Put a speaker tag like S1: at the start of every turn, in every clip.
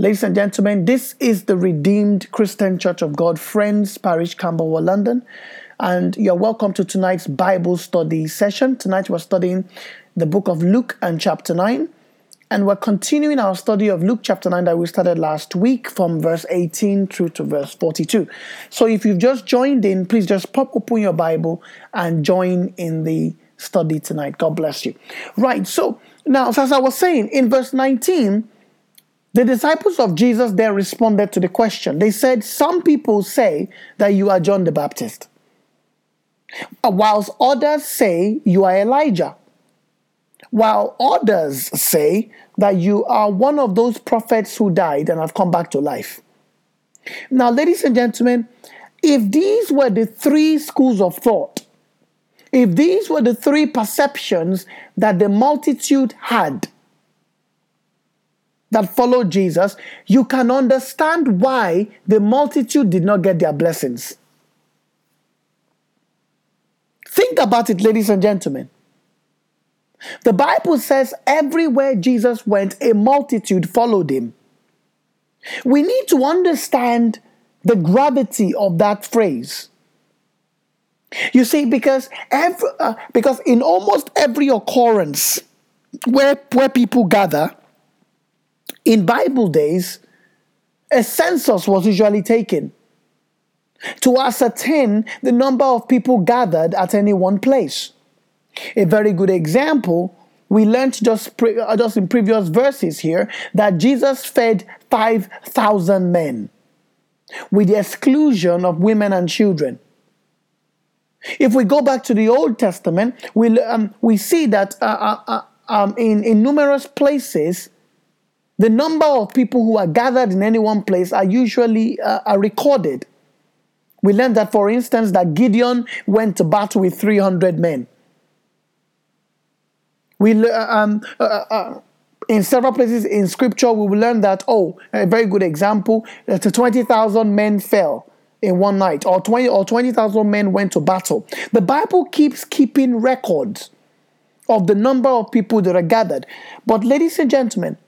S1: Ladies and gentlemen, this is the Redeemed Christian Church of God, Friends Parish, Camberwell, London. And you're welcome to tonight's Bible study session. Tonight we're studying the book of Luke and chapter 9. And we're continuing our study of Luke chapter 9 that we started last week from verse 18 through to verse 42. So if you've just joined in, please just pop open your Bible and join in the study tonight. God bless you. Right, so now, as I was saying, in verse 19, the disciples of Jesus there responded to the question. They said, Some people say that you are John the Baptist, whilst others say you are Elijah, while others say that you are one of those prophets who died and have come back to life. Now, ladies and gentlemen, if these were the three schools of thought, if these were the three perceptions that the multitude had, that followed Jesus, you can understand why the multitude did not get their blessings. Think about it, ladies and gentlemen. The Bible says everywhere Jesus went, a multitude followed him. We need to understand the gravity of that phrase. You see, because every, uh, because in almost every occurrence where, where people gather, in Bible days, a census was usually taken to ascertain the number of people gathered at any one place. A very good example, we learned just, pre- uh, just in previous verses here that Jesus fed 5,000 men with the exclusion of women and children. If we go back to the Old Testament, we, um, we see that uh, uh, uh um, in, in numerous places, the number of people who are gathered in any one place are usually uh, are recorded. We learned that, for instance, that Gideon went to battle with 300 men. We uh, um, uh, uh, uh, in several places in Scripture we will learn that. Oh, a very good example: that 20,000 men fell in one night, or 20 or 20,000 men went to battle. The Bible keeps keeping records of the number of people that are gathered. But, ladies and gentlemen,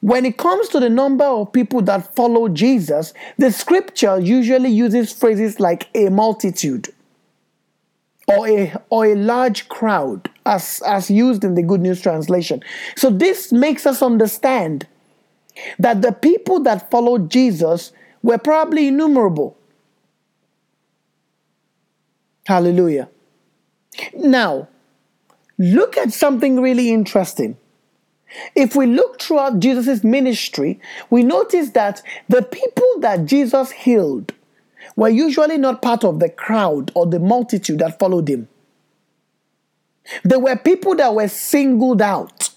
S1: when it comes to the number of people that follow Jesus, the scripture usually uses phrases like a multitude or a, or a large crowd as, as used in the Good News Translation. So this makes us understand that the people that followed Jesus were probably innumerable. Hallelujah. Now, look at something really interesting. If we look throughout Jesus' ministry, we notice that the people that Jesus healed were usually not part of the crowd or the multitude that followed him. They were people that were singled out.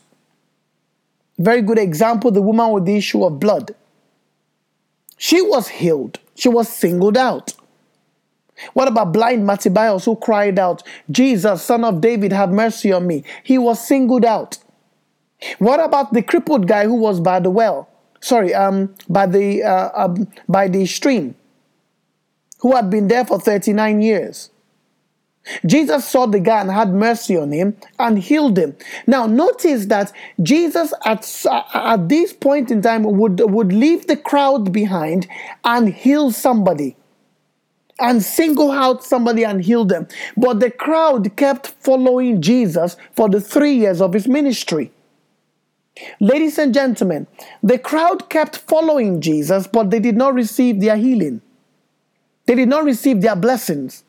S1: Very good example the woman with the issue of blood. She was healed, she was singled out. What about blind Matthias who cried out, Jesus, son of David, have mercy on me? He was singled out. What about the crippled guy who was by the well? Sorry, um, by the uh, um, by the stream, who had been there for thirty nine years. Jesus saw the guy and had mercy on him and healed him. Now, notice that Jesus at, at this point in time would, would leave the crowd behind and heal somebody and single out somebody and heal them. But the crowd kept following Jesus for the three years of his ministry. Ladies and gentlemen, the crowd kept following Jesus, but they did not receive their healing. They did not receive their blessings.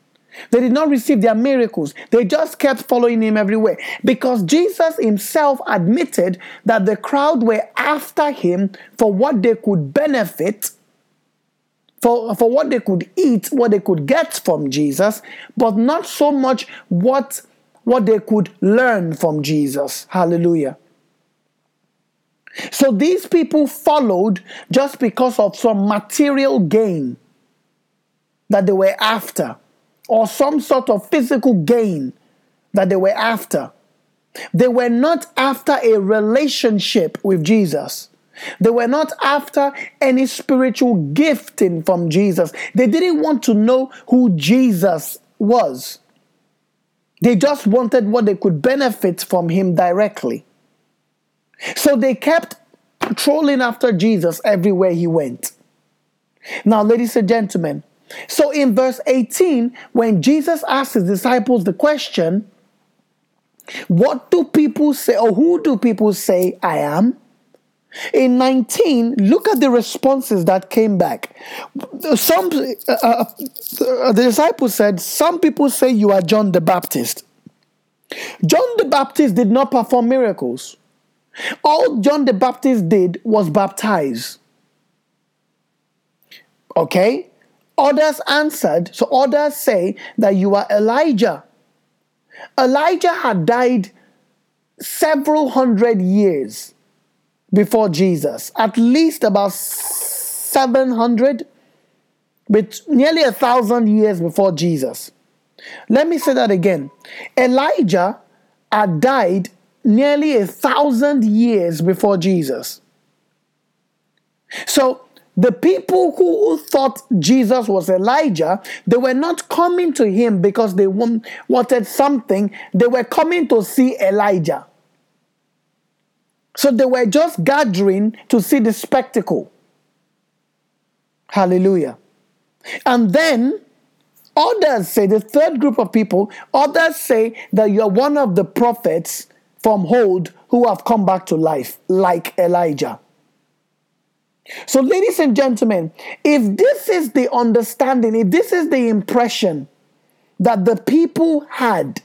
S1: They did not receive their miracles. They just kept following him everywhere because Jesus himself admitted that the crowd were after him for what they could benefit, for, for what they could eat, what they could get from Jesus, but not so much what, what they could learn from Jesus. Hallelujah. So these people followed just because of some material gain that they were after, or some sort of physical gain that they were after. They were not after a relationship with Jesus. They were not after any spiritual gifting from Jesus. They didn't want to know who Jesus was. They just wanted what they could benefit from him directly. So they kept patrolling after Jesus everywhere he went. Now, ladies and gentlemen, so in verse 18, when Jesus asked his disciples the question, What do people say, or who do people say I am? In 19, look at the responses that came back. Some uh, uh, the disciples said, Some people say you are John the Baptist. John the Baptist did not perform miracles. All John the Baptist did was baptize. Okay? Others answered, so others say that you are Elijah. Elijah had died several hundred years before Jesus, at least about 700, but nearly a thousand years before Jesus. Let me say that again. Elijah had died nearly a thousand years before Jesus. So the people who thought Jesus was Elijah, they were not coming to him because they wanted something, they were coming to see Elijah. So they were just gathering to see the spectacle. Hallelujah. And then others say, the third group of people, others say that you're one of the prophets from old who have come back to life, like Elijah. So, ladies and gentlemen, if this is the understanding, if this is the impression that the people had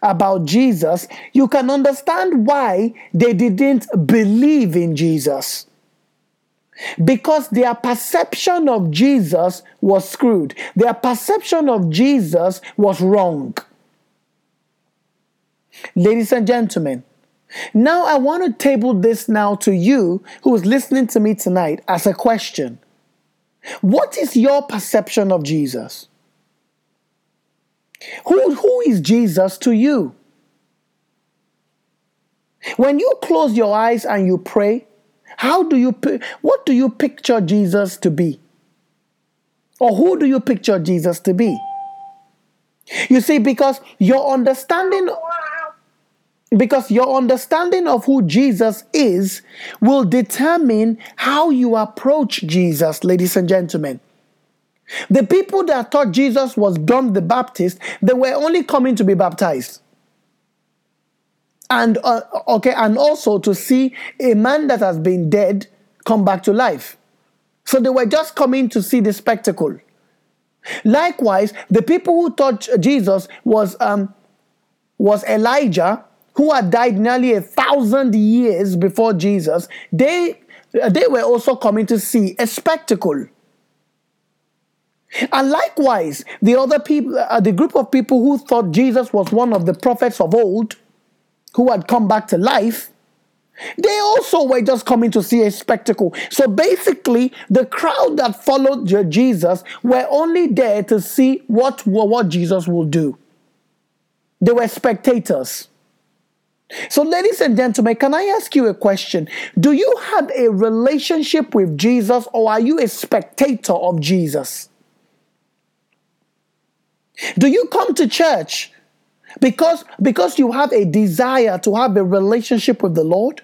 S1: about Jesus, you can understand why they didn't believe in Jesus. Because their perception of Jesus was screwed, their perception of Jesus was wrong. Ladies and gentlemen, now I want to table this now to you who is listening to me tonight as a question. What is your perception of Jesus? Who, who is Jesus to you? When you close your eyes and you pray, how do you what do you picture Jesus to be? Or who do you picture Jesus to be? You see, because your understanding because your understanding of who Jesus is will determine how you approach Jesus, ladies and gentlemen. The people that thought Jesus was John the Baptist, they were only coming to be baptized. And uh, okay, and also to see a man that has been dead come back to life. So they were just coming to see the spectacle. Likewise, the people who thought Jesus was um, was Elijah who had died nearly a thousand years before Jesus, they, they were also coming to see a spectacle. And likewise, the other people, uh, the group of people who thought Jesus was one of the prophets of old, who had come back to life, they also were just coming to see a spectacle. So basically, the crowd that followed Jesus were only there to see what, what Jesus will do. They were spectators. So, ladies and gentlemen, can I ask you a question? Do you have a relationship with Jesus or are you a spectator of Jesus? Do you come to church because, because you have a desire to have a relationship with the Lord?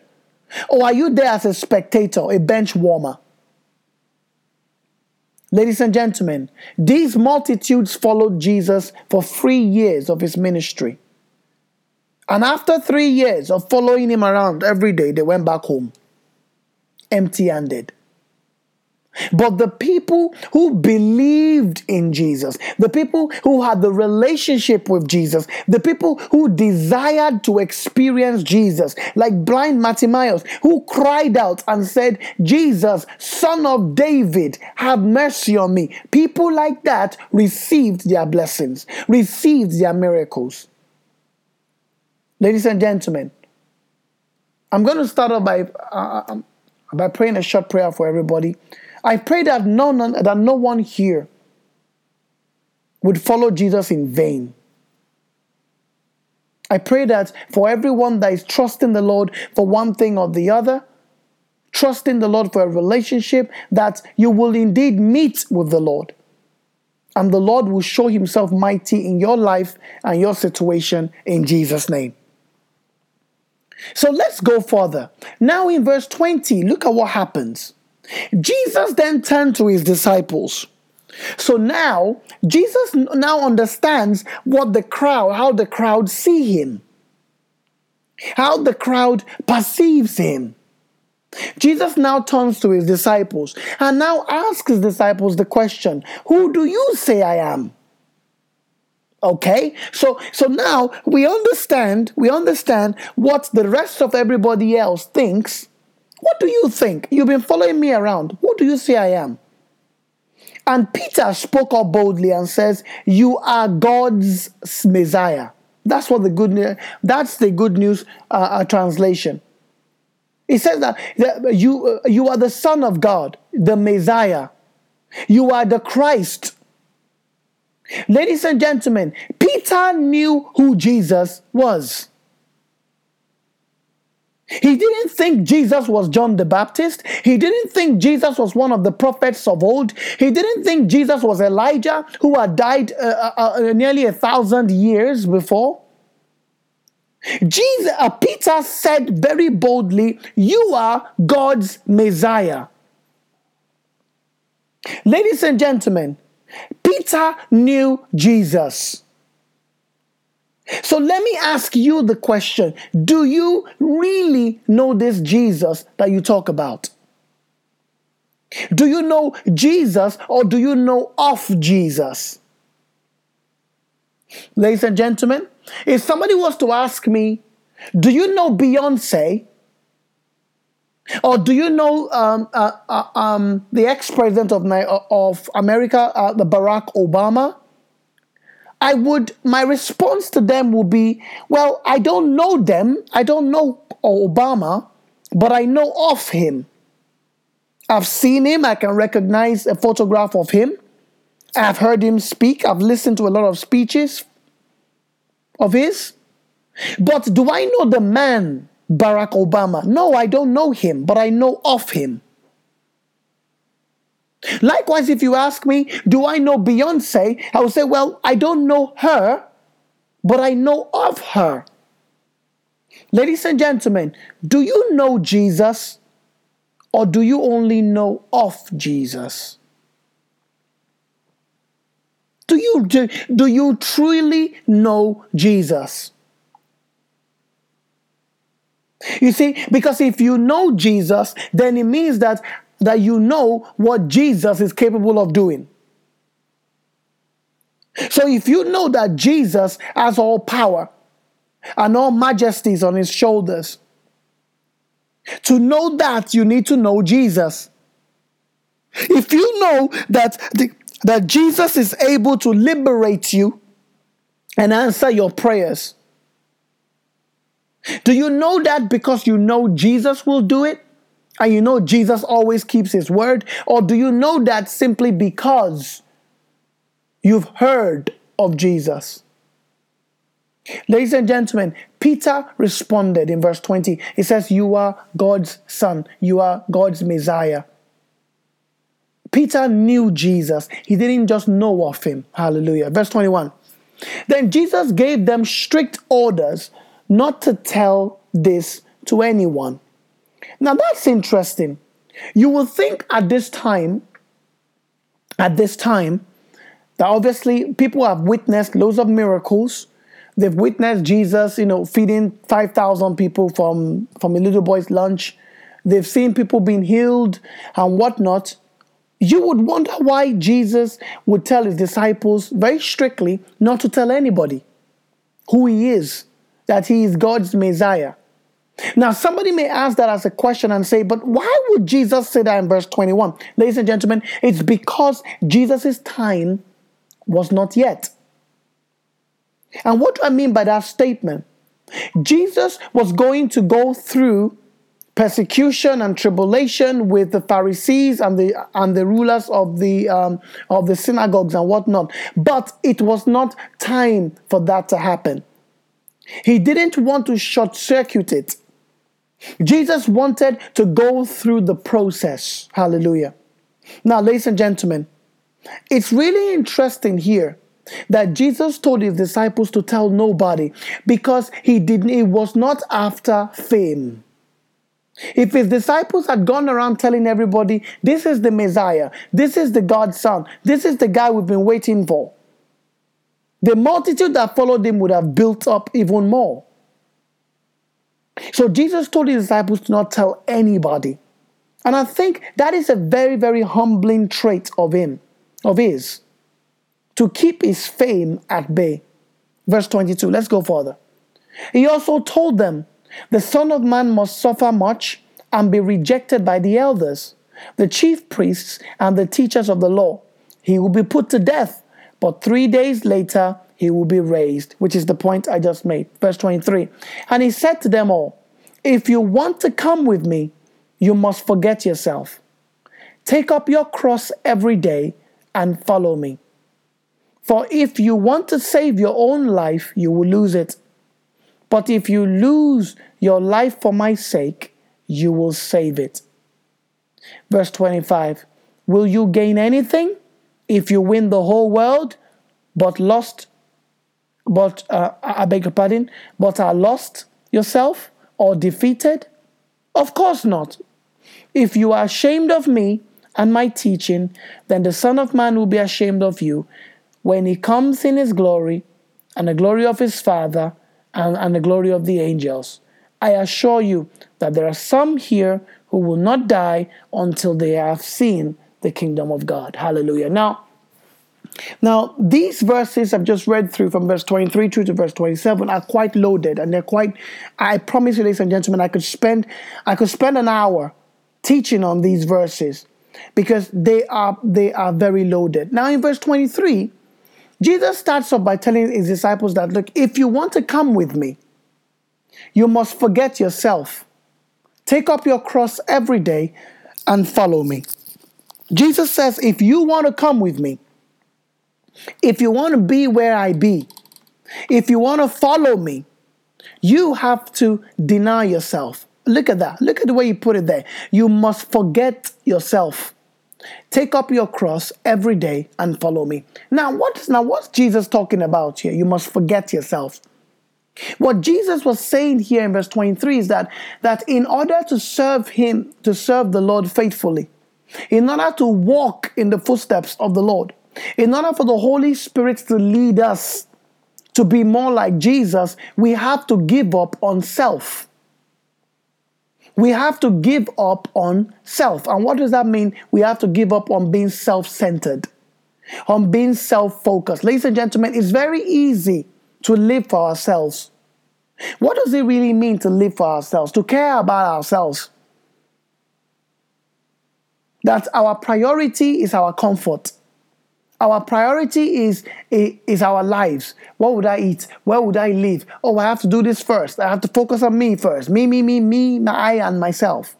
S1: Or are you there as a spectator, a bench warmer? Ladies and gentlemen, these multitudes followed Jesus for three years of his ministry. And after three years of following him around every day, they went back home empty handed. But the people who believed in Jesus, the people who had the relationship with Jesus, the people who desired to experience Jesus, like blind Bartimaeus, who cried out and said, Jesus, son of David, have mercy on me. People like that received their blessings, received their miracles. Ladies and gentlemen, I'm going to start off by, uh, um, by praying a short prayer for everybody. I pray that no, that no one here would follow Jesus in vain. I pray that for everyone that is trusting the Lord for one thing or the other, trusting the Lord for a relationship, that you will indeed meet with the Lord. And the Lord will show himself mighty in your life and your situation in Jesus' name. So let's go further. Now in verse 20, look at what happens. Jesus then turned to his disciples. So now Jesus now understands what the crowd, how the crowd see him, how the crowd perceives him. Jesus now turns to his disciples and now asks his disciples the question, Who do you say I am? Okay, so so now we understand we understand what the rest of everybody else thinks. What do you think? You've been following me around. Who do you say I am? And Peter spoke up boldly and says, "You are God's Messiah." That's what the good news. That's the good news uh, uh, translation. It says that, that you uh, you are the Son of God, the Messiah. You are the Christ. Ladies and gentlemen, Peter knew who Jesus was. He didn't think Jesus was John the Baptist. He didn't think Jesus was one of the prophets of old. He didn't think Jesus was Elijah who had died uh, uh, uh, nearly a thousand years before. Jesus, uh, Peter said very boldly, You are God's Messiah. Ladies and gentlemen, Peter knew Jesus. So let me ask you the question Do you really know this Jesus that you talk about? Do you know Jesus or do you know of Jesus? Ladies and gentlemen, if somebody was to ask me, Do you know Beyonce? Or do you know um, uh, uh, um, the ex-president of, of America, uh, the Barack Obama? I would, my response to them would be, well, I don't know them. I don't know Obama, but I know of him. I've seen him. I can recognize a photograph of him. I've heard him speak. I've listened to a lot of speeches of his. But do I know the man Barack Obama. No, I don't know him, but I know of him. Likewise, if you ask me, do I know Beyonce? I will say, well, I don't know her, but I know of her. Ladies and gentlemen, do you know Jesus or do you only know of Jesus? Do you, do, do you truly know Jesus? You see, because if you know Jesus, then it means that, that you know what Jesus is capable of doing. So if you know that Jesus has all power and all majesties on his shoulders, to know that you need to know Jesus. If you know that the, that Jesus is able to liberate you and answer your prayers, do you know that because you know Jesus will do it? And you know Jesus always keeps his word? Or do you know that simply because you've heard of Jesus? Ladies and gentlemen, Peter responded in verse 20. He says, You are God's son, you are God's Messiah. Peter knew Jesus, he didn't just know of him. Hallelujah. Verse 21. Then Jesus gave them strict orders not to tell this to anyone. Now that's interesting. You will think at this time, at this time, that obviously people have witnessed loads of miracles. They've witnessed Jesus, you know, feeding 5,000 people from, from a little boy's lunch. They've seen people being healed and whatnot. You would wonder why Jesus would tell his disciples very strictly not to tell anybody who he is that he is God's Messiah. Now, somebody may ask that as a question and say, but why would Jesus say that in verse 21? Ladies and gentlemen, it's because Jesus' time was not yet. And what do I mean by that statement? Jesus was going to go through persecution and tribulation with the Pharisees and the and the rulers of the um, of the synagogues and whatnot, but it was not time for that to happen. He didn't want to short circuit it. Jesus wanted to go through the process. Hallelujah. Now, ladies and gentlemen, it's really interesting here that Jesus told his disciples to tell nobody because he didn't it was not after fame. If his disciples had gone around telling everybody, this is the Messiah, this is the God's Son, this is the guy we've been waiting for, the multitude that followed him would have built up even more. So Jesus told his disciples to not tell anybody. And I think that is a very, very humbling trait of him, of his, to keep his fame at bay. Verse 22, let's go further. He also told them, The Son of Man must suffer much and be rejected by the elders, the chief priests, and the teachers of the law. He will be put to death, but three days later he will be raised, which is the point I just made. Verse 23. And he said to them all, If you want to come with me, you must forget yourself. Take up your cross every day and follow me. For if you want to save your own life, you will lose it. But if you lose your life for my sake, you will save it. Verse 25 Will you gain anything if you win the whole world but lost, but uh, I beg your pardon, but are lost yourself or defeated? Of course not. If you are ashamed of me and my teaching, then the Son of Man will be ashamed of you when he comes in his glory and the glory of his Father and, and the glory of the angels. I assure you that there are some here who will not die until they have seen the kingdom of God. Hallelujah. Now, now, these verses I've just read through from verse 23 through to verse 27 are quite loaded and they're quite I promise you, ladies and gentlemen, I could spend I could spend an hour teaching on these verses because they are they are very loaded. Now in verse 23, Jesus starts off by telling his disciples that look, if you want to come with me, you must forget yourself. Take up your cross every day and follow me. Jesus says, if you want to come with me, if you want to be where I be, if you want to follow me, you have to deny yourself. Look at that. Look at the way you put it there. You must forget yourself. Take up your cross every day and follow me. Now, what's now what's Jesus talking about here? You must forget yourself. What Jesus was saying here in verse 23 is that, that in order to serve Him, to serve the Lord faithfully, in order to walk in the footsteps of the Lord, in order for the Holy Spirit to lead us to be more like Jesus, we have to give up on self. We have to give up on self. And what does that mean? We have to give up on being self centered, on being self focused. Ladies and gentlemen, it's very easy to live for ourselves. What does it really mean to live for ourselves, to care about ourselves? That our priority is our comfort. Our priority is, is our lives. What would I eat? Where would I live? Oh, I have to do this first. I have to focus on me first. Me, me, me, me, my, I, and myself.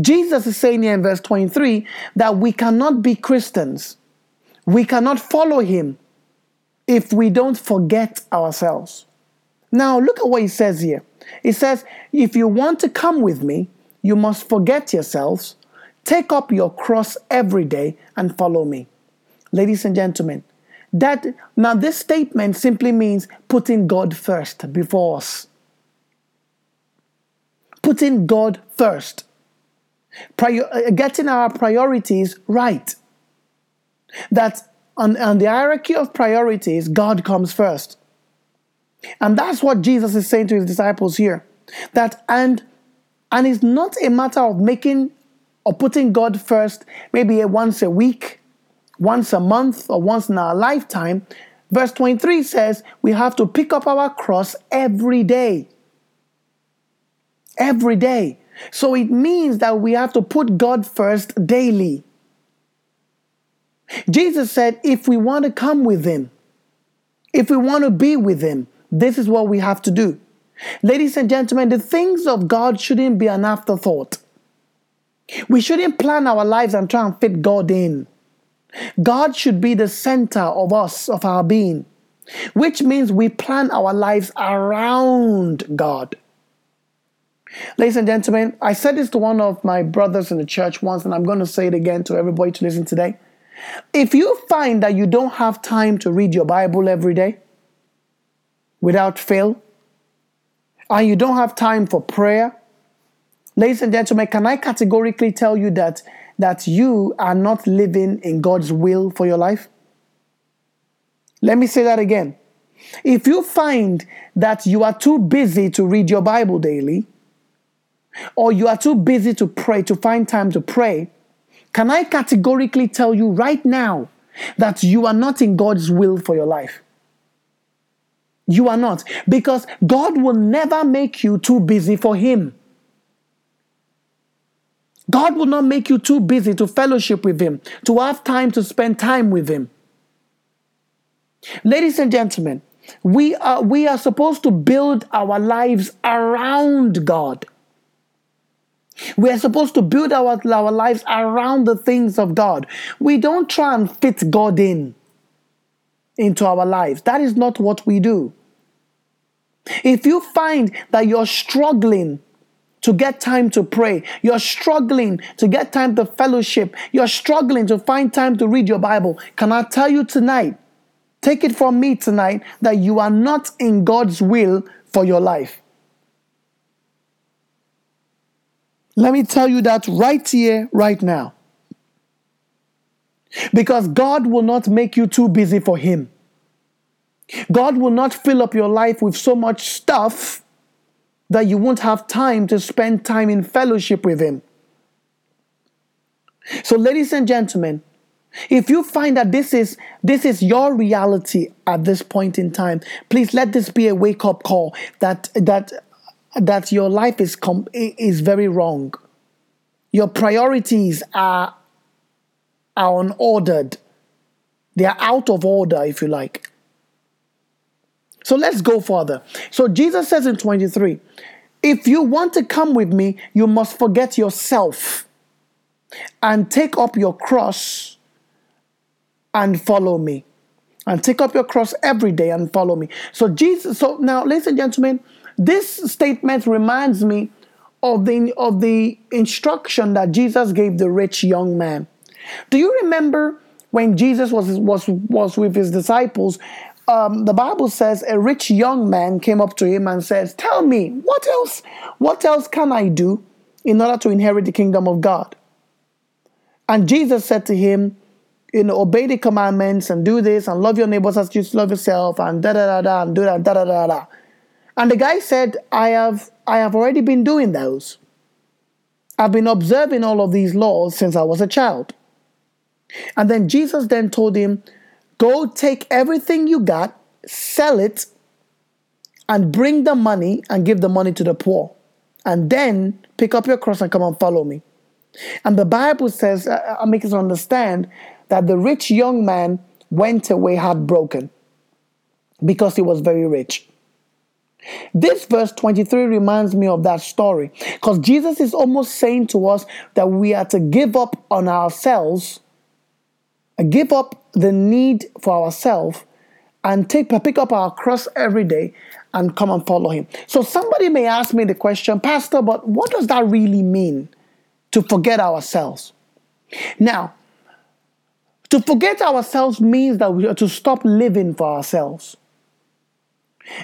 S1: Jesus is saying here in verse 23 that we cannot be Christians. We cannot follow him if we don't forget ourselves. Now, look at what he says here. He says, If you want to come with me, you must forget yourselves, take up your cross every day, and follow me. Ladies and gentlemen, that now this statement simply means putting God first before us. Putting God first. Prior, uh, getting our priorities right. That on, on the hierarchy of priorities, God comes first. And that's what Jesus is saying to his disciples here. That and and it's not a matter of making or putting God first maybe once a week once a month or once in our lifetime. Verse 23 says we have to pick up our cross every day. Every day. So it means that we have to put God first daily. Jesus said, if we want to come with Him, if we want to be with Him, this is what we have to do. Ladies and gentlemen, the things of God shouldn't be an afterthought. We shouldn't plan our lives and try and fit God in. God should be the center of us, of our being, which means we plan our lives around God. Ladies and gentlemen, I said this to one of my brothers in the church once, and I'm going to say it again to everybody to listen today. If you find that you don't have time to read your Bible every day without fail, and you don't have time for prayer, ladies and gentlemen, can I categorically tell you that that you are not living in God's will for your life? Let me say that again. If you find that you are too busy to read your Bible daily, or you are too busy to pray, to find time to pray, can I categorically tell you right now that you are not in God's will for your life? You are not. Because God will never make you too busy for Him. God will not make you too busy to fellowship with Him, to have time to spend time with Him. Ladies and gentlemen, we are, we are supposed to build our lives around God. We are supposed to build our, our lives around the things of God. We don't try and fit God in into our lives. That is not what we do. If you find that you're struggling to get time to pray, you're struggling to get time to fellowship, you're struggling to find time to read your Bible, can I tell you tonight, take it from me tonight, that you are not in God's will for your life. Let me tell you that right here, right now. Because God will not make you too busy for Him. God will not fill up your life with so much stuff that you won't have time to spend time in fellowship with Him. So, ladies and gentlemen, if you find that this is this is your reality at this point in time, please let this be a wake up call that that that your life is com- is very wrong. Your priorities are are unordered. They are out of order, if you like. So let's go further. So Jesus says in 23, if you want to come with me, you must forget yourself and take up your cross and follow me. And take up your cross every day and follow me. So Jesus, so now, ladies and gentlemen, this statement reminds me of the of the instruction that Jesus gave the rich young man. Do you remember when Jesus was was was with his disciples? Um, the Bible says a rich young man came up to him and says, "Tell me, what else? What else can I do in order to inherit the kingdom of God?" And Jesus said to him, "You know, obey the commandments and do this and love your neighbors as you love yourself and da da da da and do that da da da da." And the guy said, I have, I have already been doing those. I've been observing all of these laws since I was a child. And then Jesus then told him, Go take everything you got, sell it, and bring the money and give the money to the poor. And then pick up your cross and come and follow me. And the Bible says, I make us understand that the rich young man went away heartbroken because he was very rich. This verse 23 reminds me of that story because Jesus is almost saying to us that we are to give up on ourselves, give up the need for ourselves, and take pick up our cross every day and come and follow him. So somebody may ask me the question, Pastor, but what does that really mean to forget ourselves? Now, to forget ourselves means that we are to stop living for ourselves.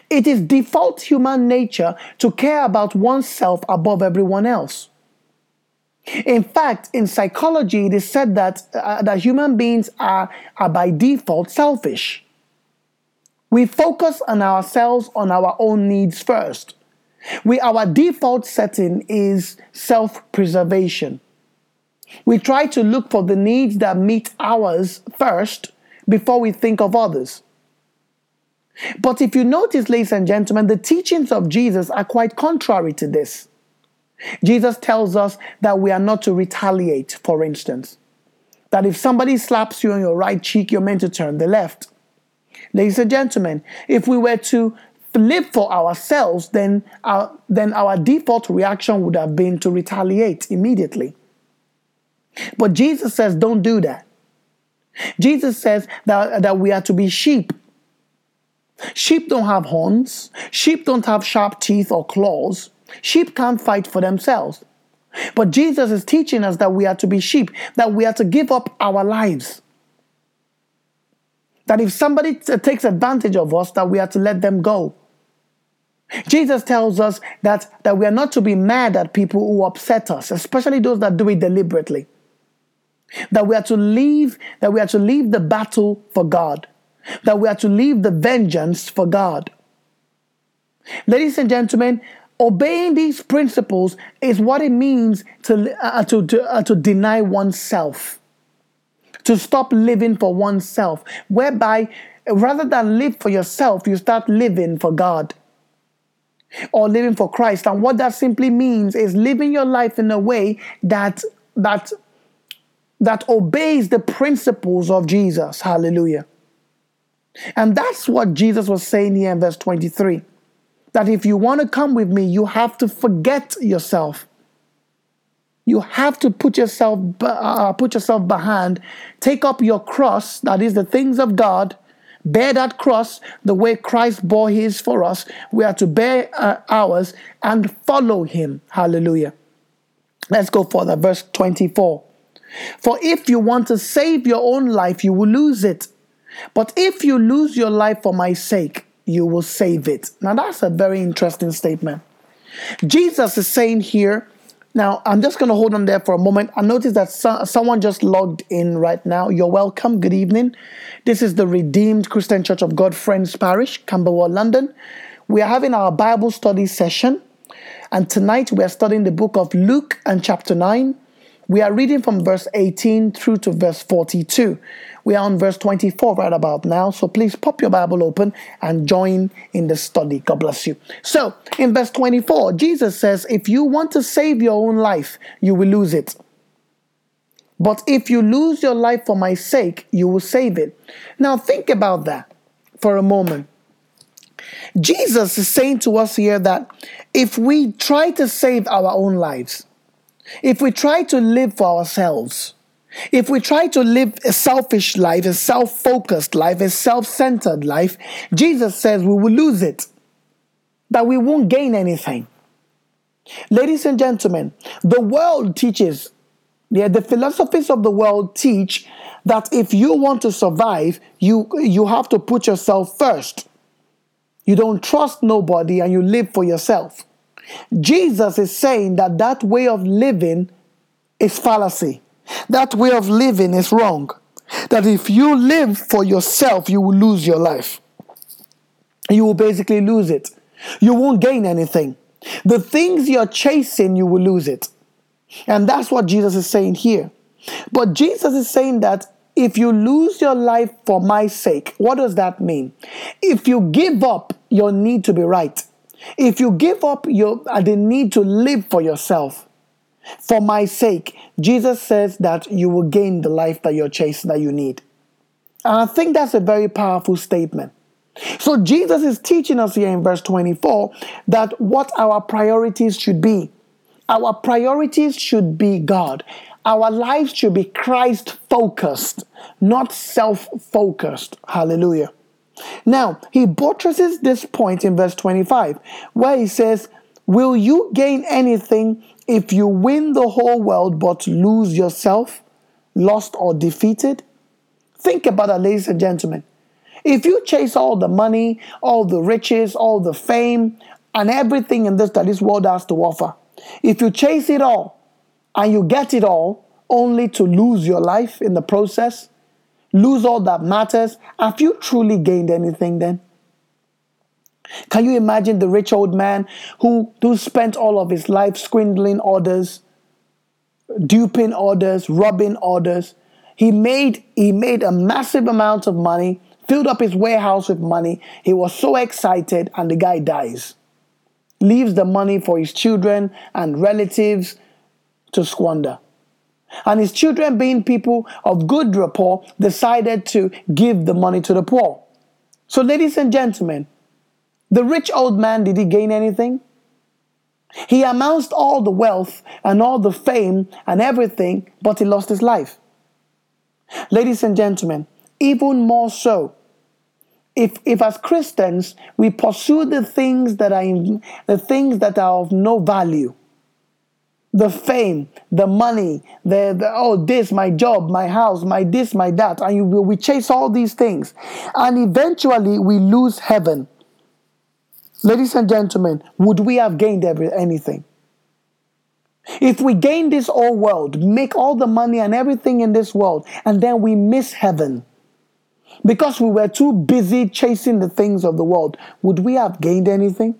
S1: It is default human nature to care about oneself above everyone else. In fact, in psychology, it is said that, uh, that human beings are, are by default selfish. We focus on ourselves, on our own needs first. We, our default setting is self preservation. We try to look for the needs that meet ours first before we think of others. But if you notice, ladies and gentlemen, the teachings of Jesus are quite contrary to this. Jesus tells us that we are not to retaliate, for instance. That if somebody slaps you on your right cheek, you're meant to turn the left. Ladies and gentlemen, if we were to live for ourselves, then our, then our default reaction would have been to retaliate immediately. But Jesus says, don't do that. Jesus says that, that we are to be sheep Sheep don't have horns. Sheep don't have sharp teeth or claws. Sheep can't fight for themselves. But Jesus is teaching us that we are to be sheep, that we are to give up our lives. That if somebody t- takes advantage of us, that we are to let them go. Jesus tells us that, that we are not to be mad at people who upset us, especially those that do it deliberately. That we are to leave, that we are to leave the battle for God. That we are to leave the vengeance for God. Ladies and gentlemen, obeying these principles is what it means to, uh, to, to, uh, to deny oneself, to stop living for oneself, whereby rather than live for yourself, you start living for God or living for Christ. And what that simply means is living your life in a way that that that obeys the principles of Jesus. Hallelujah. And that's what Jesus was saying here in verse 23. That if you want to come with me, you have to forget yourself. You have to put yourself uh, put yourself behind, take up your cross, that is the things of God, bear that cross the way Christ bore his for us. We are to bear uh, ours and follow him. Hallelujah. Let's go further. Verse 24. For if you want to save your own life, you will lose it. But if you lose your life for my sake, you will save it. Now, that's a very interesting statement. Jesus is saying here now, I'm just going to hold on there for a moment. I noticed that so- someone just logged in right now. You're welcome. Good evening. This is the Redeemed Christian Church of God Friends Parish, Camberwell, London. We are having our Bible study session, and tonight we are studying the book of Luke and chapter 9. We are reading from verse 18 through to verse 42. We are on verse 24 right about now, so please pop your Bible open and join in the study. God bless you. So, in verse 24, Jesus says, If you want to save your own life, you will lose it. But if you lose your life for my sake, you will save it. Now, think about that for a moment. Jesus is saying to us here that if we try to save our own lives, if we try to live for ourselves, if we try to live a selfish life, a self focused life, a self centered life, Jesus says we will lose it, that we won't gain anything. Ladies and gentlemen, the world teaches, yeah, the philosophies of the world teach that if you want to survive, you, you have to put yourself first. You don't trust nobody and you live for yourself. Jesus is saying that that way of living is fallacy. That way of living is wrong. That if you live for yourself, you will lose your life. You will basically lose it. You won't gain anything. The things you're chasing, you will lose it. And that's what Jesus is saying here. But Jesus is saying that if you lose your life for my sake, what does that mean? If you give up your need to be right, if you give up your uh, the need to live for yourself, for my sake, Jesus says that you will gain the life that you're chasing, that you need. And I think that's a very powerful statement. So Jesus is teaching us here in verse 24 that what our priorities should be. Our priorities should be God. Our lives should be Christ focused, not self focused. Hallelujah. Now, he buttresses this point in verse 25, where he says, Will you gain anything if you win the whole world but lose yourself, lost or defeated? Think about that, ladies and gentlemen. If you chase all the money, all the riches, all the fame, and everything in this that this world has to offer, if you chase it all and you get it all only to lose your life in the process, lose all that matters, have you truly gained anything then? Can you imagine the rich old man who, who spent all of his life swindling others, duping others, robbing others? He made, he made a massive amount of money, filled up his warehouse with money. He was so excited, and the guy dies. Leaves the money for his children and relatives to squander. And his children, being people of good rapport, decided to give the money to the poor. So, ladies and gentlemen, the rich old man, did he gain anything? He amassed all the wealth and all the fame and everything, but he lost his life. Ladies and gentlemen, even more so, if, if as Christians we pursue the things that are in, the things that are of no value, the fame, the money, the, the, oh this, my job, my house, my this, my that, and you, we chase all these things, and eventually we lose heaven. Ladies and gentlemen, would we have gained every, anything? If we gain this whole world, make all the money and everything in this world, and then we miss heaven because we were too busy chasing the things of the world, would we have gained anything?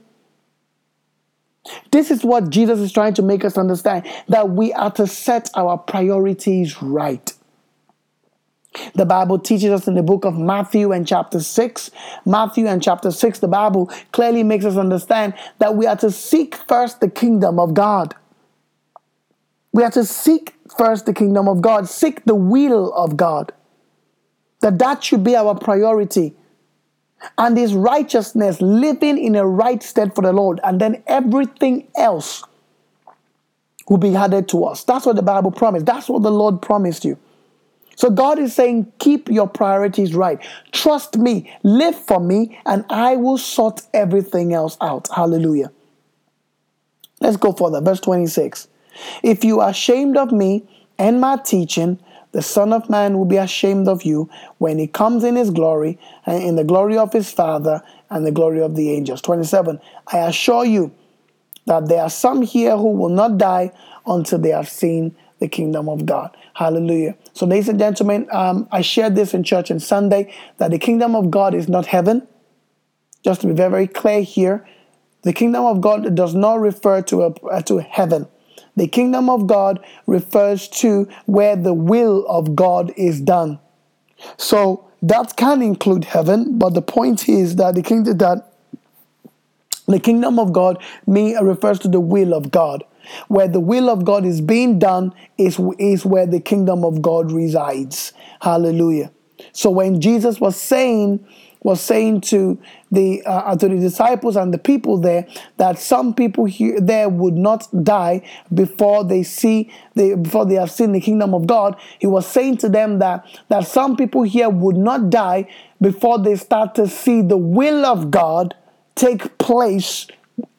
S1: This is what Jesus is trying to make us understand that we are to set our priorities right. The Bible teaches us in the book of Matthew and chapter 6. Matthew and chapter 6, the Bible clearly makes us understand that we are to seek first the kingdom of God. We are to seek first the kingdom of God, seek the will of God. That that should be our priority and his righteousness, living in a right state for the Lord, and then everything else will be added to us. That's what the Bible promised. That's what the Lord promised you. So God is saying, keep your priorities right. Trust me, live for me, and I will sort everything else out. Hallelujah. Let's go further. Verse 26. If you are ashamed of me and my teaching, the Son of Man will be ashamed of you when he comes in his glory and in the glory of his Father and the glory of the angels. 27. I assure you that there are some here who will not die until they have seen the kingdom of God. Hallelujah. So, ladies and gentlemen, um, I shared this in church on Sunday that the kingdom of God is not heaven. Just to be very, very clear here, the kingdom of God does not refer to, a, uh, to heaven. The kingdom of God refers to where the will of God is done. So that can include heaven, but the point is that the kingdom that the kingdom of God may refers to the will of God. Where the will of God is being done is, is where the kingdom of God resides. Hallelujah. So when Jesus was saying was saying to the uh, to the disciples and the people there that some people here there would not die before they see they before they have seen the kingdom of God. He was saying to them that that some people here would not die before they start to see the will of God take place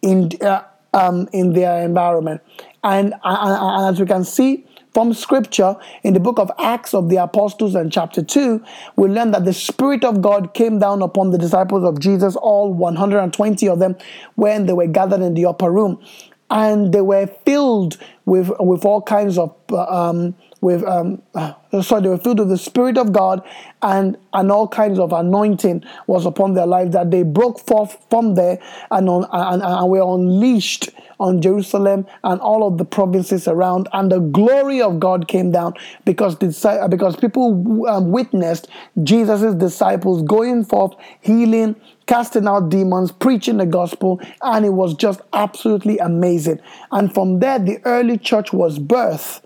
S1: in uh, um, in their environment. And, uh, and as we can see from scripture in the book of Acts of the Apostles and chapter 2, we learn that the Spirit of God came down upon the disciples of Jesus, all 120 of them, when they were gathered in the upper room. And they were filled with, with all kinds of um, with um, uh, sorry, they were filled with the Spirit of God, and and all kinds of anointing was upon their lives. That they broke forth from there and on and, and were unleashed on Jerusalem and all of the provinces around, and the glory of God came down because the, because people um, witnessed Jesus' disciples going forth, healing, casting out demons, preaching the gospel, and it was just absolutely amazing. And from there, the early church was birthed,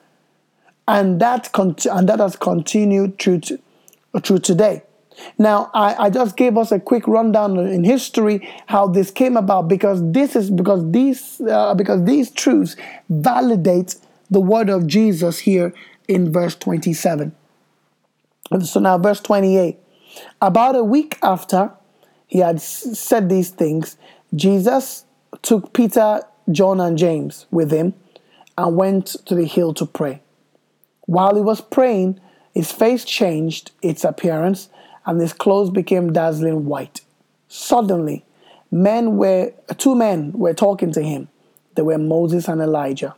S1: and that and that has continued through to, through today. Now, I, I just gave us a quick rundown in history how this came about because this is because these uh, because these truths validate the word of Jesus here in verse 27. So now, verse 28. About a week after he had said these things, Jesus took Peter, John, and James with him and went to the hill to pray. While he was praying, his face changed its appearance and his clothes became dazzling white. Suddenly, men were two men were talking to him. They were Moses and Elijah,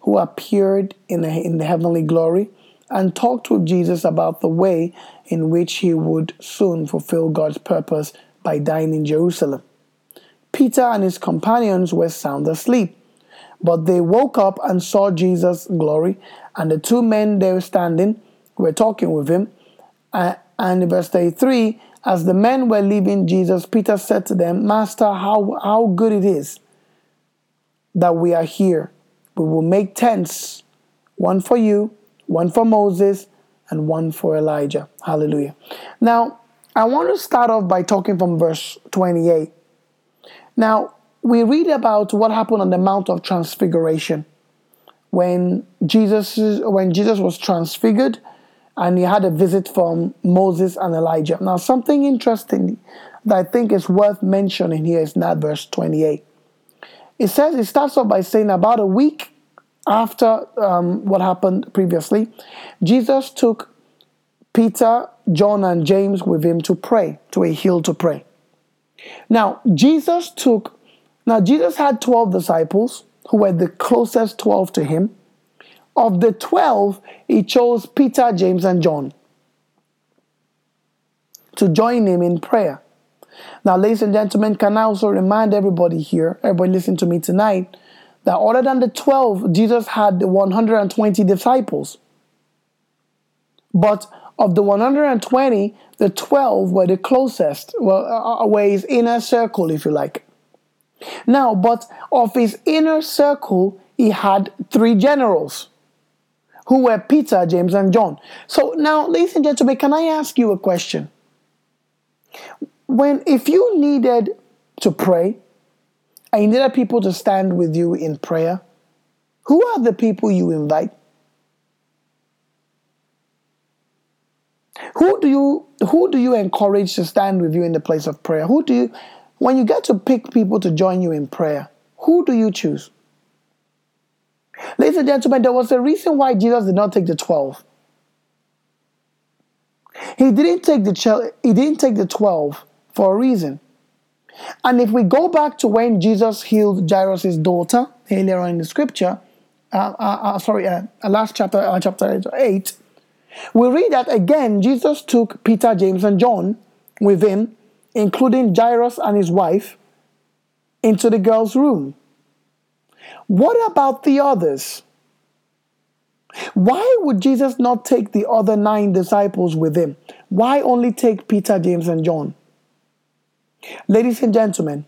S1: who appeared in the, in the heavenly glory and talked with Jesus about the way in which he would soon fulfill God's purpose by dying in Jerusalem. Peter and his companions were sound asleep, but they woke up and saw Jesus' glory, and the two men they were standing were talking with him. And in verse 33, as the men were leaving Jesus, Peter said to them, Master, how, how good it is that we are here. We will make tents, one for you, one for Moses, and one for Elijah. Hallelujah. Now, I want to start off by talking from verse 28. Now, we read about what happened on the Mount of Transfiguration when Jesus when Jesus was transfigured and he had a visit from Moses and Elijah. Now, something interesting that I think is worth mentioning here is now verse 28. It says, it starts off by saying, about a week after um, what happened previously, Jesus took Peter, John, and James with him to pray, to a hill to pray. Now, Jesus took, now Jesus had 12 disciples who were the closest 12 to him. Of the 12, he chose Peter, James, and John to join him in prayer. Now, ladies and gentlemen, can I also remind everybody here, everybody listen to me tonight, that other than the 12, Jesus had the 120 disciples. But of the 120, the 12 were the closest, well, uh, uh, were his inner circle, if you like. Now, but of his inner circle, he had three generals who were Peter, James, and John. So now, ladies and gentlemen, can I ask you a question? When, if you needed to pray, and you needed people to stand with you in prayer, who are the people you invite? Who do you who do you encourage to stand with you in the place of prayer? Who do you when you get to pick people to join you in prayer, who do you choose? Ladies and gentlemen, there was a reason why Jesus did not take the 12. He didn't take the he didn't take the 12 for a reason. And if we go back to when Jesus healed Jairus' daughter earlier on in the scripture, uh, uh, uh, sorry, uh, uh, last chapter, uh, chapter 8, we read that again, Jesus took Peter, James, and John with him, including Jairus and his wife, into the girl's room. What about the others? Why would Jesus not take the other nine disciples with him? Why only take Peter, James, and John? Ladies and gentlemen,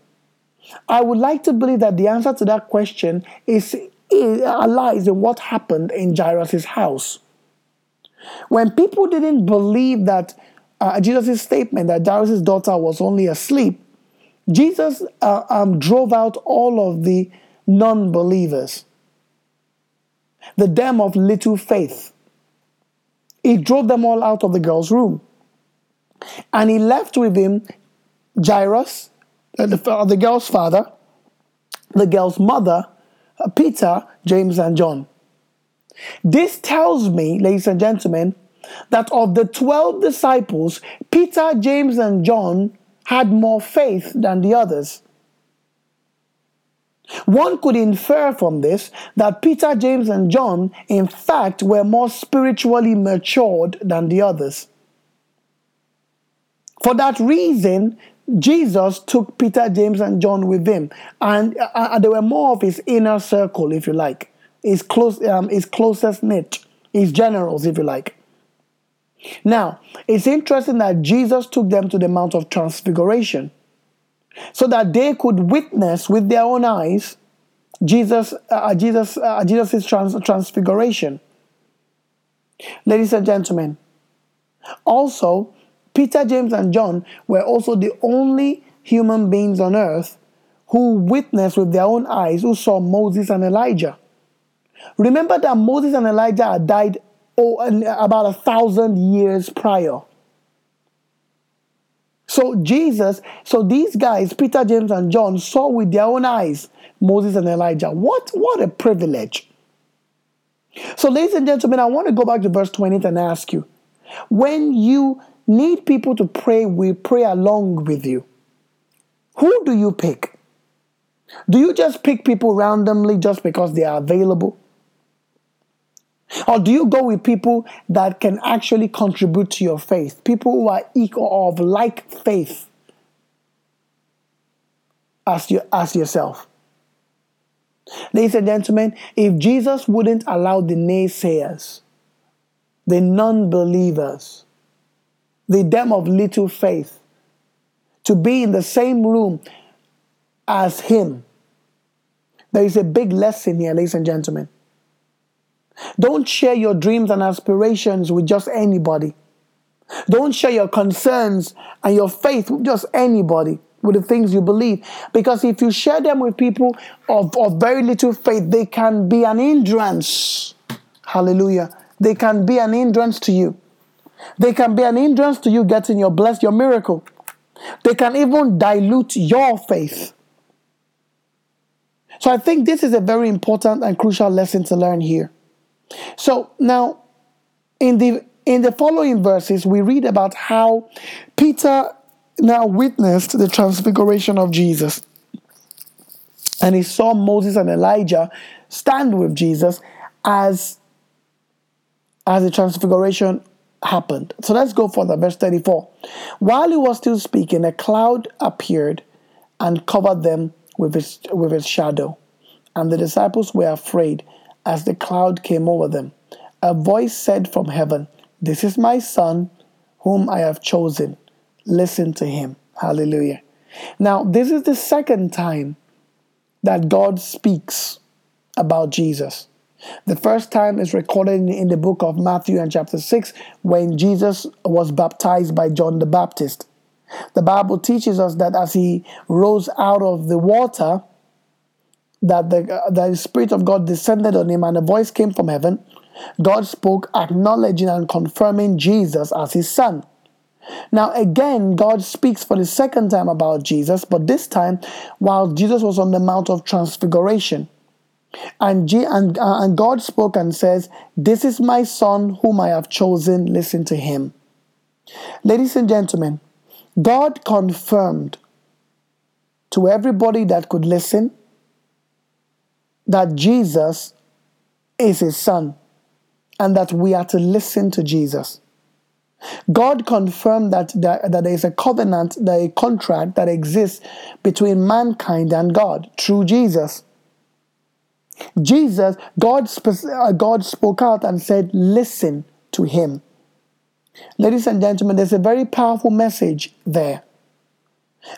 S1: I would like to believe that the answer to that question is, is lies in what happened in Jairus' house. When people didn't believe that uh, Jesus' statement that Jairus' daughter was only asleep, Jesus uh, um, drove out all of the non believers, the dam of little faith. He drove them all out of the girl's room. And he left with him Jairus, uh, the, the girl's father, the girl's mother, uh, Peter, James, and John. This tells me, ladies and gentlemen, that of the 12 disciples, Peter, James, and John had more faith than the others. One could infer from this that Peter, James, and John, in fact, were more spiritually matured than the others. For that reason, Jesus took Peter, James, and John with him, and uh, uh, they were more of his inner circle, if you like, his close, um, his closest knit, his generals, if you like. Now, it's interesting that Jesus took them to the Mount of Transfiguration, so that they could witness with their own eyes Jesus, uh, Jesus, uh, Jesus's trans- transfiguration. Ladies and gentlemen, also Peter, James, and John were also the only human beings on earth who witnessed with their own eyes, who saw Moses and Elijah. Remember that Moses and Elijah had died oh, about a thousand years prior. So Jesus, so these guys, Peter, James, and John, saw with their own eyes Moses and Elijah. What, what a privilege. So, ladies and gentlemen, I want to go back to verse 20 and ask you when you need people to pray, we pray along with you. Who do you pick? Do you just pick people randomly just because they are available? Or do you go with people that can actually contribute to your faith? People who are equal of like faith as you as yourself. Ladies and gentlemen, if Jesus wouldn't allow the naysayers, the non-believers, the them of little faith to be in the same room as him. There is a big lesson here, ladies and gentlemen. Don't share your dreams and aspirations with just anybody. Don't share your concerns and your faith with just anybody, with the things you believe. Because if you share them with people of, of very little faith, they can be an hindrance. Hallelujah. They can be an hindrance to you. They can be an hindrance to you getting your blessed, your miracle. They can even dilute your faith. So I think this is a very important and crucial lesson to learn here. So now, in the in the following verses, we read about how Peter now witnessed the transfiguration of Jesus. And he saw Moses and Elijah stand with Jesus as, as the transfiguration happened. So let's go further. Verse 34. While he was still speaking, a cloud appeared and covered them with its, with its shadow. And the disciples were afraid as the cloud came over them. A voice said from heaven, This is my son, whom I have chosen. Listen to him. Hallelujah. Now, this is the second time that God speaks about Jesus. The first time is recorded in the book of Matthew and chapter 6 when Jesus was baptized by John the Baptist. The Bible teaches us that as he rose out of the water, that the, the Spirit of God descended on him and a voice came from heaven. God spoke, acknowledging and confirming Jesus as his son. Now, again, God speaks for the second time about Jesus, but this time while Jesus was on the Mount of Transfiguration. And, G- and, uh, and God spoke and says, This is my son whom I have chosen, listen to him. Ladies and gentlemen, God confirmed to everybody that could listen that Jesus is his son and that we are to listen to Jesus. God confirmed that, that, that there is a covenant, that a contract that exists between mankind and God through Jesus. Jesus, God, uh, God spoke out and said, Listen to him. Ladies and gentlemen, there's a very powerful message there.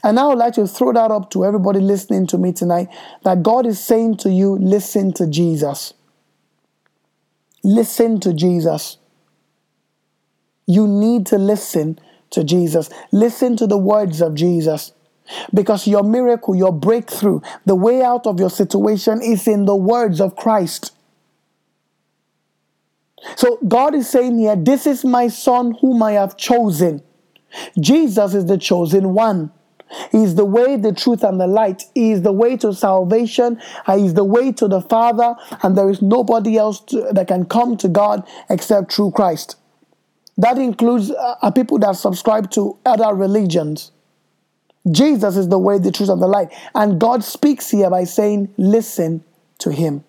S1: And I would like to throw that up to everybody listening to me tonight that God is saying to you, Listen to Jesus. Listen to Jesus. You need to listen to Jesus. Listen to the words of Jesus. Because your miracle, your breakthrough, the way out of your situation is in the words of Christ. So God is saying here, This is my son whom I have chosen. Jesus is the chosen one. He is the way, the truth, and the light. He is the way to salvation. He is the way to the Father, and there is nobody else to, that can come to God except through Christ. That includes uh, people that subscribe to other religions. Jesus is the way, the truth, and the light. And God speaks here by saying, Listen to him.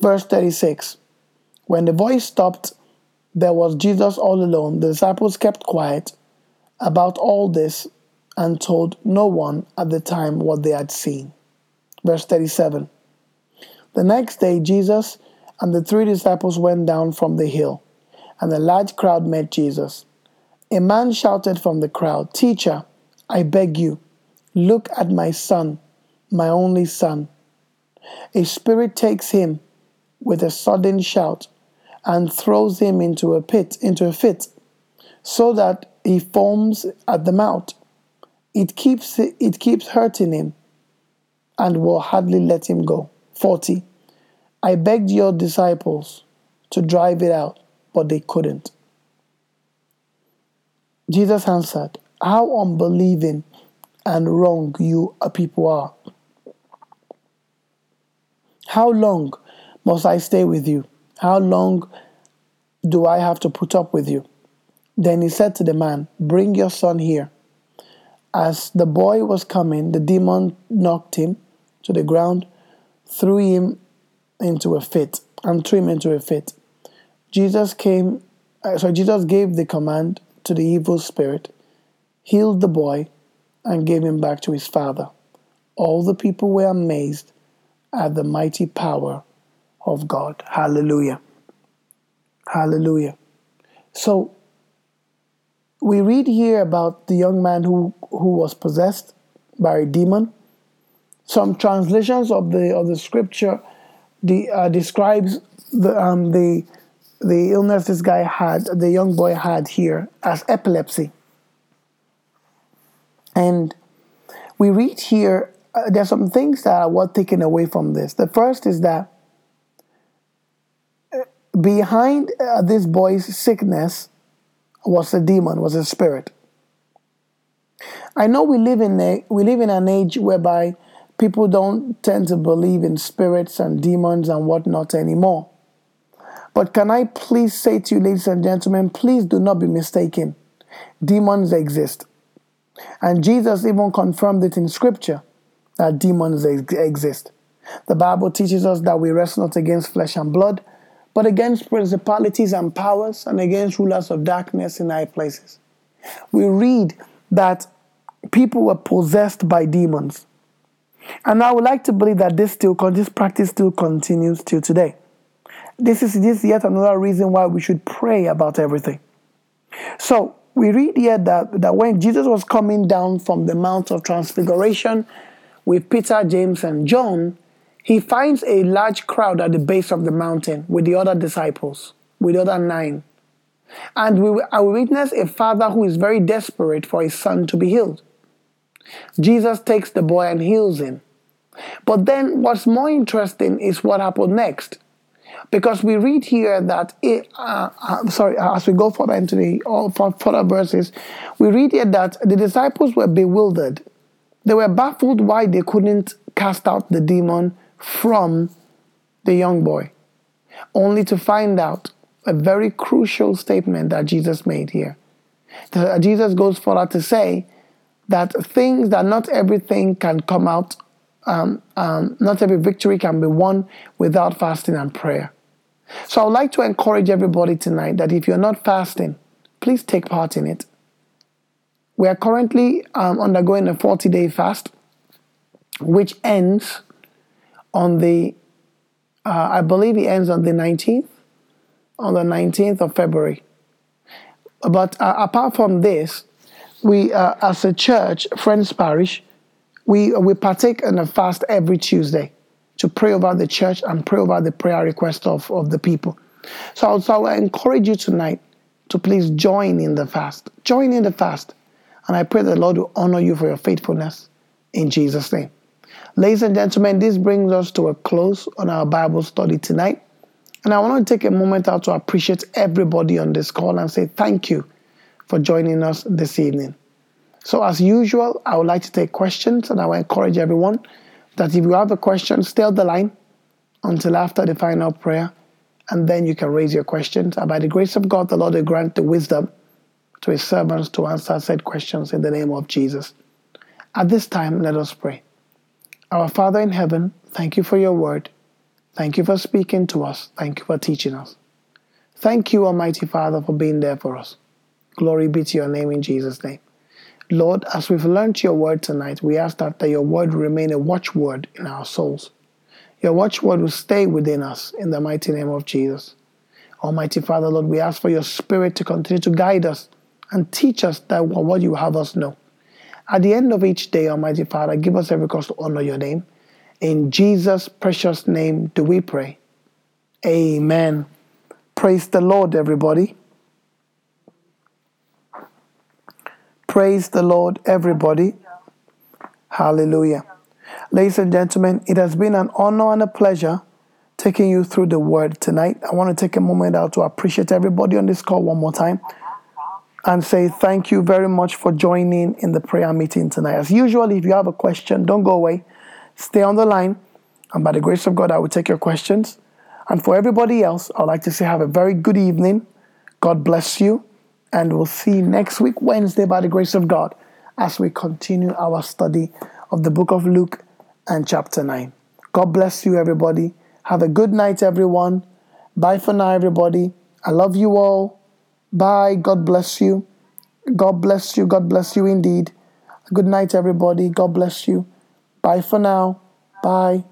S1: Verse 36 When the voice stopped, there was Jesus all alone. The disciples kept quiet about all this and told no one at the time what they had seen. Verse 37 The next day, Jesus and the three disciples went down from the hill, and a large crowd met Jesus. A man shouted from the crowd, Teacher, I beg you, look at my son, my only son. A spirit takes him with a sudden shout and throws him into a pit, into a fit, so that he foams at the mouth. It keeps it keeps hurting him and will hardly let him go. 40. I begged your disciples to drive it out, but they couldn't. Jesus answered, How unbelieving and wrong you people are. How long must I stay with you? How long do I have to put up with you? Then he said to the man, Bring your son here. As the boy was coming, the demon knocked him to the ground, threw him into a fit, and threw him into a fit. Jesus came, uh, so Jesus gave the command to the evil spirit, healed the boy, and gave him back to his father. All the people were amazed at the mighty power of God. Hallelujah. Hallelujah. So we read here about the young man who, who was possessed by a demon. Some translations of the of the scripture the, uh, describes the um, the the illness this guy had, the young boy had here, as epilepsy. And we read here, uh, there's some things that are worth taking away from this. The first is that uh, behind uh, this boy's sickness was a demon, was a spirit. I know we live in a we live in an age whereby people don't tend to believe in spirits and demons and whatnot anymore. But can I please say to you, ladies and gentlemen, please do not be mistaken. Demons exist. And Jesus even confirmed it in Scripture that demons exist. The Bible teaches us that we wrestle not against flesh and blood, but against principalities and powers and against rulers of darkness in high places. We read that people were possessed by demons. And I would like to believe that this still this practice still continues till today. This is just yet another reason why we should pray about everything. So we read here that, that when Jesus was coming down from the Mount of Transfiguration with Peter, James, and John, he finds a large crowd at the base of the mountain with the other disciples, with the other nine. And we, witness a father who is very desperate for his son to be healed. Jesus takes the boy and heals him. But then what's more interesting is what happened next. Because we read here that, it, uh, uh, sorry, uh, as we go further into the all further verses, we read here that the disciples were bewildered. They were baffled why they couldn't cast out the demon from the young boy, only to find out a very crucial statement that Jesus made here. Jesus goes further to say that things that not everything can come out, um, um, not every victory can be won without fasting and prayer. So I would like to encourage everybody tonight that if you're not fasting, please take part in it. We are currently um, undergoing a 40 day fast, which ends on the, uh, I believe it ends on the 19th, on the 19th of February. But uh, apart from this, we, uh, as a church, Friends Parish, we, we partake in a fast every Tuesday to pray over the church and pray over the prayer request of, of the people. So, so I encourage you tonight to please join in the fast. Join in the fast. And I pray the Lord will honor you for your faithfulness in Jesus' name. Ladies and gentlemen, this brings us to a close on our Bible study tonight. And I want to take a moment out to appreciate everybody on this call and say thank you for joining us this evening. So, as usual, I would like to take questions and I will encourage everyone that if you have a question, stay on the line until after the final prayer, and then you can raise your questions. And by the grace of God, the Lord will grant the wisdom to his servants to answer said questions in the name of Jesus. At this time, let us pray. Our Father in heaven, thank you for your word. Thank you for speaking to us. Thank you for teaching us. Thank you, Almighty Father, for being there for us. Glory be to your name in Jesus' name. Lord, as we've learned your word tonight, we ask that, that your word remain a watchword in our souls. Your watchword will stay within us in the mighty name of Jesus. Almighty Father, Lord, we ask for your spirit to continue to guide us and teach us that what you have us know. At the end of each day, Almighty Father, give us every cause to honor your name. In Jesus' precious name do we pray. Amen. Praise the Lord, everybody. Praise the Lord, everybody. Hallelujah. Ladies and gentlemen, it has been an honor and a pleasure taking you through the word tonight. I want to take a moment out to appreciate everybody on this call one more time and say thank you very much for joining in the prayer meeting tonight. As usual, if you have a question, don't go away. Stay on the line, and by the grace of God, I will take your questions. And for everybody else, I'd like to say have a very good evening. God bless you and we'll see next week, Wednesday, by the grace of God, as we continue our study of the book of Luke and chapter 9. God bless you, everybody. Have a good night, everyone. Bye for now, everybody. I love you all. Bye. God bless you. God bless you. God bless you indeed. Good night, everybody. God bless you. Bye for now. Bye.